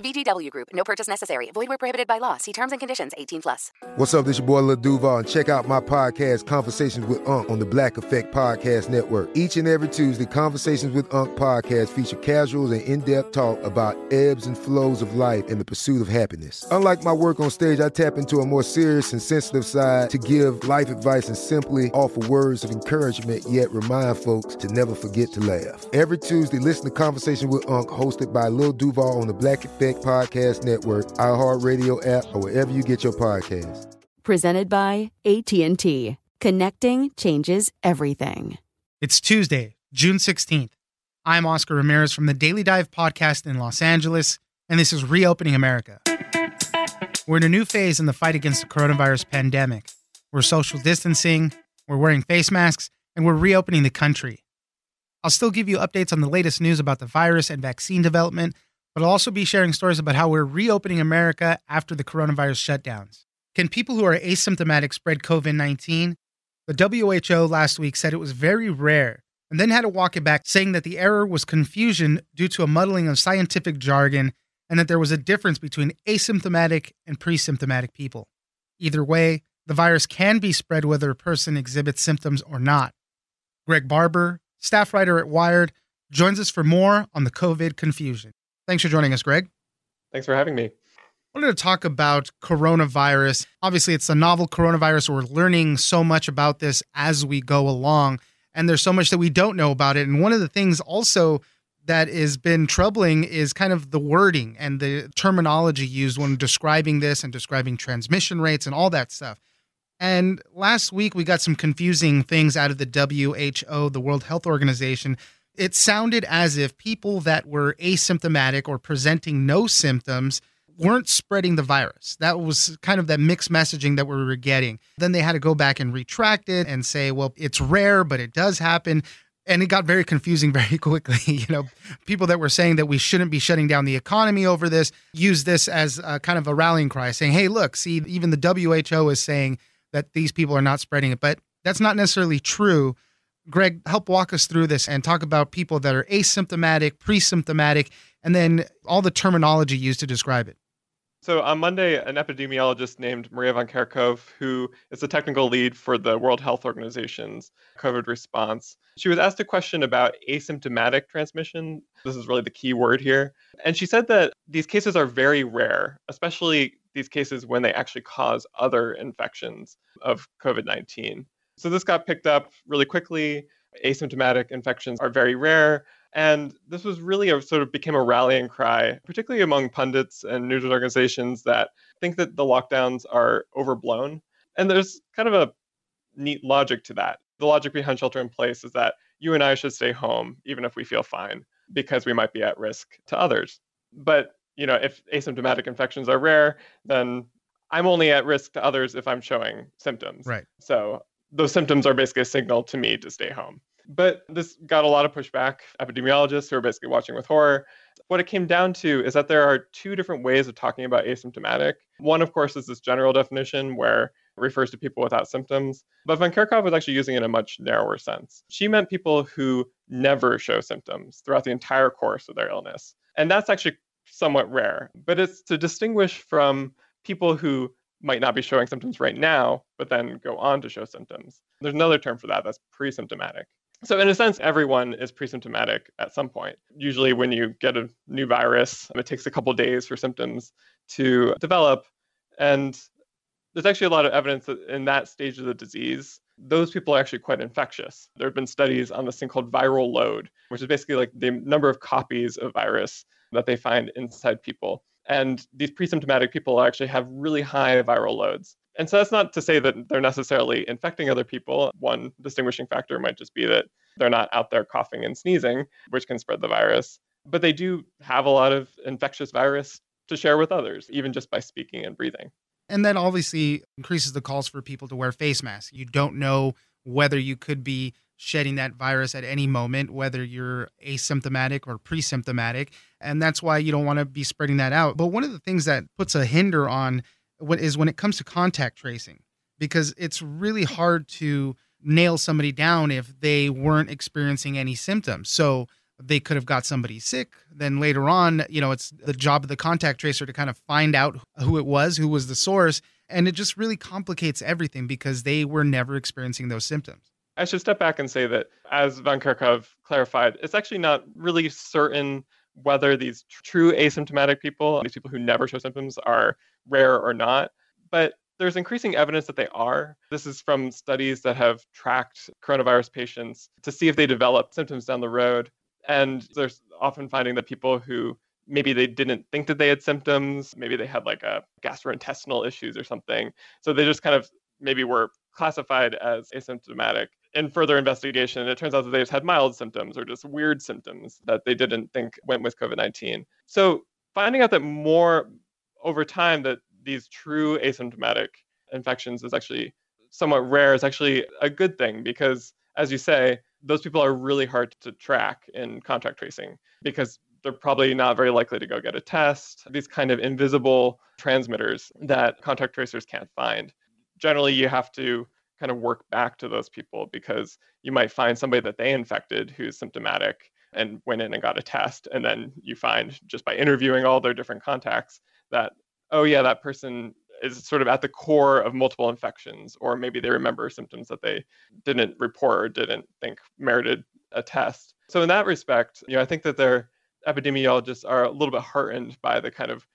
VGW Group. No purchase necessary. Void where prohibited by law. See terms and conditions. 18 plus. What's up? This your boy Lil Duval, and check out my podcast, Conversations with Unc, on the Black Effect Podcast Network. Each and every Tuesday, Conversations with Unc podcast feature casuals and in-depth talk about ebbs and flows of life and the pursuit of happiness. Unlike my work on stage, I tap into a more serious and sensitive side to give life advice and simply offer words of encouragement, yet remind folks to never forget to laugh. Every Tuesday, listen to Conversation with Unc, hosted by Lil Duval on the Black Effect Podcast Network, iHeartRadio app, or wherever you get your podcasts. Presented by AT&T. Connecting changes everything. It's Tuesday, June 16th. I'm Oscar Ramirez from the Daily Dive podcast in Los Angeles, and this is Reopening America. We're in a new phase in the fight against the coronavirus pandemic. We're social distancing, we're wearing face masks, and we're reopening the country. I'll still give you updates on the latest news about the virus and vaccine development, but I'll also be sharing stories about how we're reopening America after the coronavirus shutdowns. Can people who are asymptomatic spread COVID 19? The WHO last week said it was very rare and then had to walk it back, saying that the error was confusion due to a muddling of scientific jargon and that there was a difference between asymptomatic and pre symptomatic people. Either way, the virus can be spread whether a person exhibits symptoms or not. Greg Barber, staff writer at Wired, joins us for more on the COVID confusion. Thanks for joining us, Greg. Thanks for having me. I wanted to talk about coronavirus. Obviously, it's a novel coronavirus. We're learning so much about this as we go along, and there's so much that we don't know about it. And one of the things also that has been troubling is kind of the wording and the terminology used when describing this and describing transmission rates and all that stuff. And last week, we got some confusing things out of the WHO, the World Health Organization. It sounded as if people that were asymptomatic or presenting no symptoms weren't spreading the virus. That was kind of that mixed messaging that we were getting. Then they had to go back and retract it and say, well, it's rare, but it does happen. And it got very confusing very quickly. you know, people that were saying that we shouldn't be shutting down the economy over this use this as a kind of a rallying cry, saying, hey, look, see, even the WHO is saying that these people are not spreading it. But that's not necessarily true. Greg, help walk us through this and talk about people that are asymptomatic, pre symptomatic, and then all the terminology used to describe it. So on Monday, an epidemiologist named Maria van Kerkhove, who is the technical lead for the World Health Organization's COVID response, she was asked a question about asymptomatic transmission. This is really the key word here. And she said that these cases are very rare, especially these cases when they actually cause other infections of COVID 19. So this got picked up really quickly. Asymptomatic infections are very rare. And this was really a sort of became a rallying cry, particularly among pundits and news organizations that think that the lockdowns are overblown. And there's kind of a neat logic to that. The logic behind shelter in place is that you and I should stay home even if we feel fine because we might be at risk to others. But, you know, if asymptomatic infections are rare, then I'm only at risk to others if I'm showing symptoms. Right. So those symptoms are basically a signal to me to stay home. But this got a lot of pushback. Epidemiologists who are basically watching with horror. What it came down to is that there are two different ways of talking about asymptomatic. One, of course, is this general definition where it refers to people without symptoms. But Van Kerkhove was actually using it in a much narrower sense. She meant people who never show symptoms throughout the entire course of their illness. And that's actually somewhat rare. But it's to distinguish from people who might not be showing symptoms right now, but then go on to show symptoms. There's another term for that that's pre symptomatic. So, in a sense, everyone is pre-symptomatic at some point. Usually, when you get a new virus, it takes a couple days for symptoms to develop. And there's actually a lot of evidence that in that stage of the disease, those people are actually quite infectious. There have been studies on this thing called viral load, which is basically like the number of copies of virus that they find inside people. And these pre-symptomatic people actually have really high viral loads. And so that's not to say that they're necessarily infecting other people. One distinguishing factor might just be that they're not out there coughing and sneezing, which can spread the virus. But they do have a lot of infectious virus to share with others, even just by speaking and breathing. And that obviously increases the calls for people to wear face masks. You don't know whether you could be shedding that virus at any moment, whether you're asymptomatic or pre symptomatic. And that's why you don't want to be spreading that out. But one of the things that puts a hinder on what is when it comes to contact tracing, because it's really hard to nail somebody down if they weren't experiencing any symptoms. So they could have got somebody sick. Then later on, you know, it's the job of the contact tracer to kind of find out who it was, who was the source. And it just really complicates everything because they were never experiencing those symptoms. I should step back and say that, as Van Kerkhove clarified, it's actually not really certain whether these true asymptomatic people, these people who never show symptoms, are rare or not. But there's increasing evidence that they are. This is from studies that have tracked coronavirus patients to see if they develop symptoms down the road. And there's often finding that people who maybe they didn't think that they had symptoms, maybe they had like a gastrointestinal issues or something. So they just kind of maybe were classified as asymptomatic. In further investigation, it turns out that they just had mild symptoms or just weird symptoms that they didn't think went with COVID 19. So finding out that more over time that these true asymptomatic infections is actually somewhat rare is actually a good thing because, as you say, those people are really hard to track in contact tracing because they're probably not very likely to go get a test. These kind of invisible transmitters that contact tracers can't find. Generally, you have to kind of work back to those people because you might find somebody that they infected who's symptomatic and went in and got a test. And then you find just by interviewing all their different contacts that, oh, yeah, that person is sort of at the core of multiple infections, or maybe they remember symptoms that they didn't report or didn't think merited a test. So in that respect, you know, I think that their epidemiologists are a little bit heartened by the kind of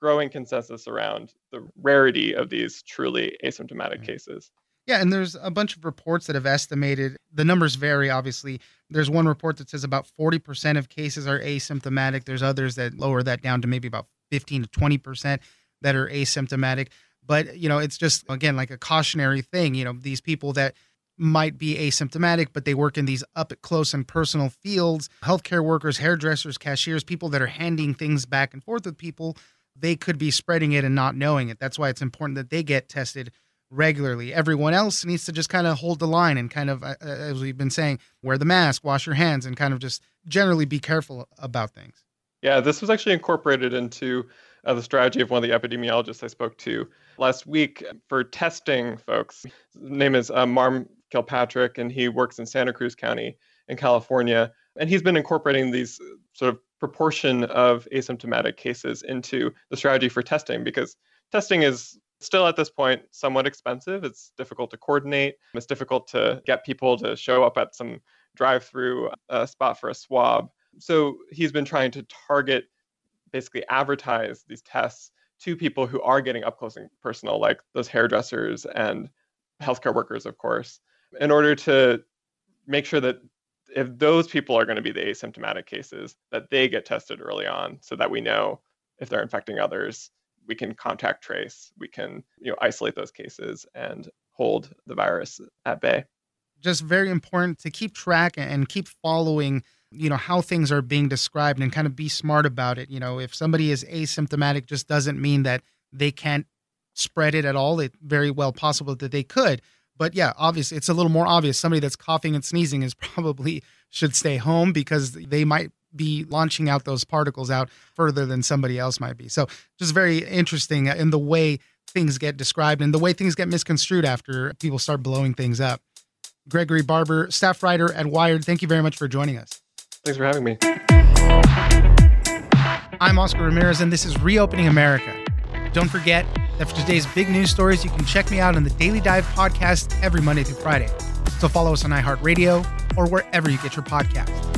growing consensus around the rarity of these truly asymptomatic mm-hmm. cases. Yeah, and there's a bunch of reports that have estimated the numbers vary. Obviously, there's one report that says about 40% of cases are asymptomatic. There's others that lower that down to maybe about 15 to 20% that are asymptomatic. But, you know, it's just, again, like a cautionary thing. You know, these people that might be asymptomatic, but they work in these up close and personal fields healthcare workers, hairdressers, cashiers, people that are handing things back and forth with people, they could be spreading it and not knowing it. That's why it's important that they get tested regularly. Everyone else needs to just kind of hold the line and kind of, uh, uh, as we've been saying, wear the mask, wash your hands, and kind of just generally be careful about things. Yeah, this was actually incorporated into uh, the strategy of one of the epidemiologists I spoke to last week for testing folks. His name is uh, Marm Kilpatrick, and he works in Santa Cruz County in California. And he's been incorporating these sort of proportion of asymptomatic cases into the strategy for testing because testing is still at this point somewhat expensive. It's difficult to coordinate. It's difficult to get people to show up at some drive-through uh, spot for a swab. So he's been trying to target, basically advertise these tests to people who are getting up close and personal, like those hairdressers and healthcare workers, of course, in order to make sure that if those people are going to be the asymptomatic cases, that they get tested early on so that we know if they're infecting others we can contact trace, we can you know isolate those cases and hold the virus at bay. Just very important to keep track and keep following you know how things are being described and kind of be smart about it. You know if somebody is asymptomatic just doesn't mean that they can't spread it at all. It's very well possible that they could. But yeah obviously it's a little more obvious. Somebody that's coughing and sneezing is probably should stay home because they might be launching out those particles out further than somebody else might be. So just very interesting in the way things get described and the way things get misconstrued after people start blowing things up. Gregory Barber, staff writer at Wired, thank you very much for joining us. Thanks for having me. I'm Oscar Ramirez, and this is Reopening America. Don't forget that for today's big news stories, you can check me out on the Daily Dive podcast every Monday through Friday. So follow us on iHeartRadio or wherever you get your podcasts.